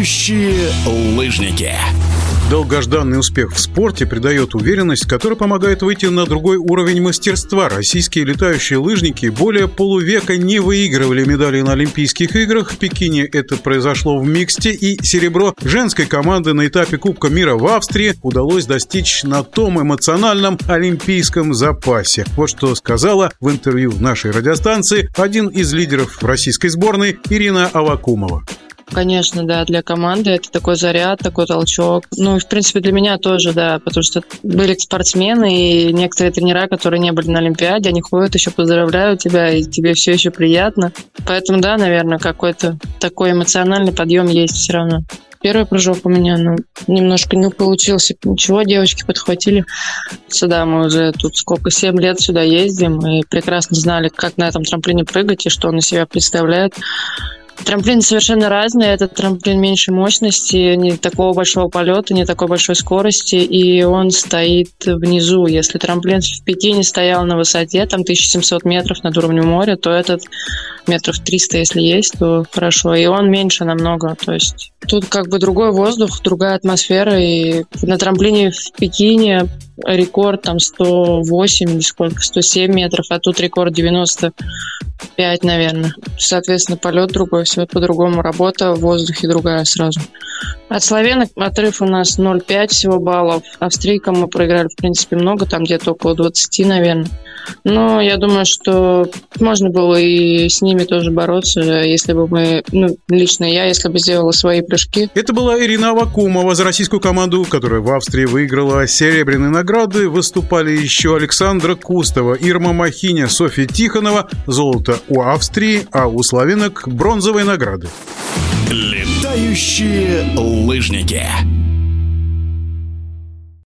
Летающие лыжники. Долгожданный успех в спорте придает уверенность, которая помогает выйти на другой уровень мастерства. Российские летающие лыжники более полувека не выигрывали медали на Олимпийских играх. В Пекине это произошло в миксте, и серебро женской команды на этапе Кубка мира в Австрии удалось достичь на том эмоциональном олимпийском запасе. Вот что сказала в интервью нашей радиостанции один из лидеров российской сборной Ирина Авакумова. Конечно, да, для команды это такой заряд, такой толчок. Ну, в принципе, для меня тоже, да, потому что были спортсмены и некоторые тренера, которые не были на Олимпиаде, они ходят, еще поздравляют тебя, и тебе все еще приятно. Поэтому, да, наверное, какой-то такой эмоциональный подъем есть все равно. Первый прыжок у меня, ну, немножко не получился. Ничего, девочки подхватили. Сюда мы уже тут сколько, 7 лет сюда ездим и прекрасно знали, как на этом трамплине прыгать и что он из себя представляет. Трамплины совершенно разные. Этот трамплин меньшей мощности, не такого большого полета, не такой большой скорости, и он стоит внизу. Если трамплин в Пекине стоял на высоте, там 1700 метров над уровнем моря, то этот метров 300, если есть, то хорошо. И он меньше намного. То есть тут как бы другой воздух, другая атмосфера. И на трамплине в Пекине рекорд там 108 или сколько, 107 метров, а тут рекорд 95, наверное. Соответственно, полет другой, все по-другому. Работа в воздухе другая сразу. От славянок отрыв у нас 0,5 всего баллов. Австрийкам мы проиграли, в принципе, много, там где-то около 20, наверное. Но я думаю, что можно было и с ними тоже бороться, если бы мы, ну, лично я, если бы сделала свои прыжки. Это была Ирина Вакумова за российскую команду, которая в Австрии выиграла серебряные награды. Выступали еще Александра Кустова, Ирма Махиня, Софья Тихонова. Золото у Австрии, а у славянок бронзовые награды. Летающие лыжники.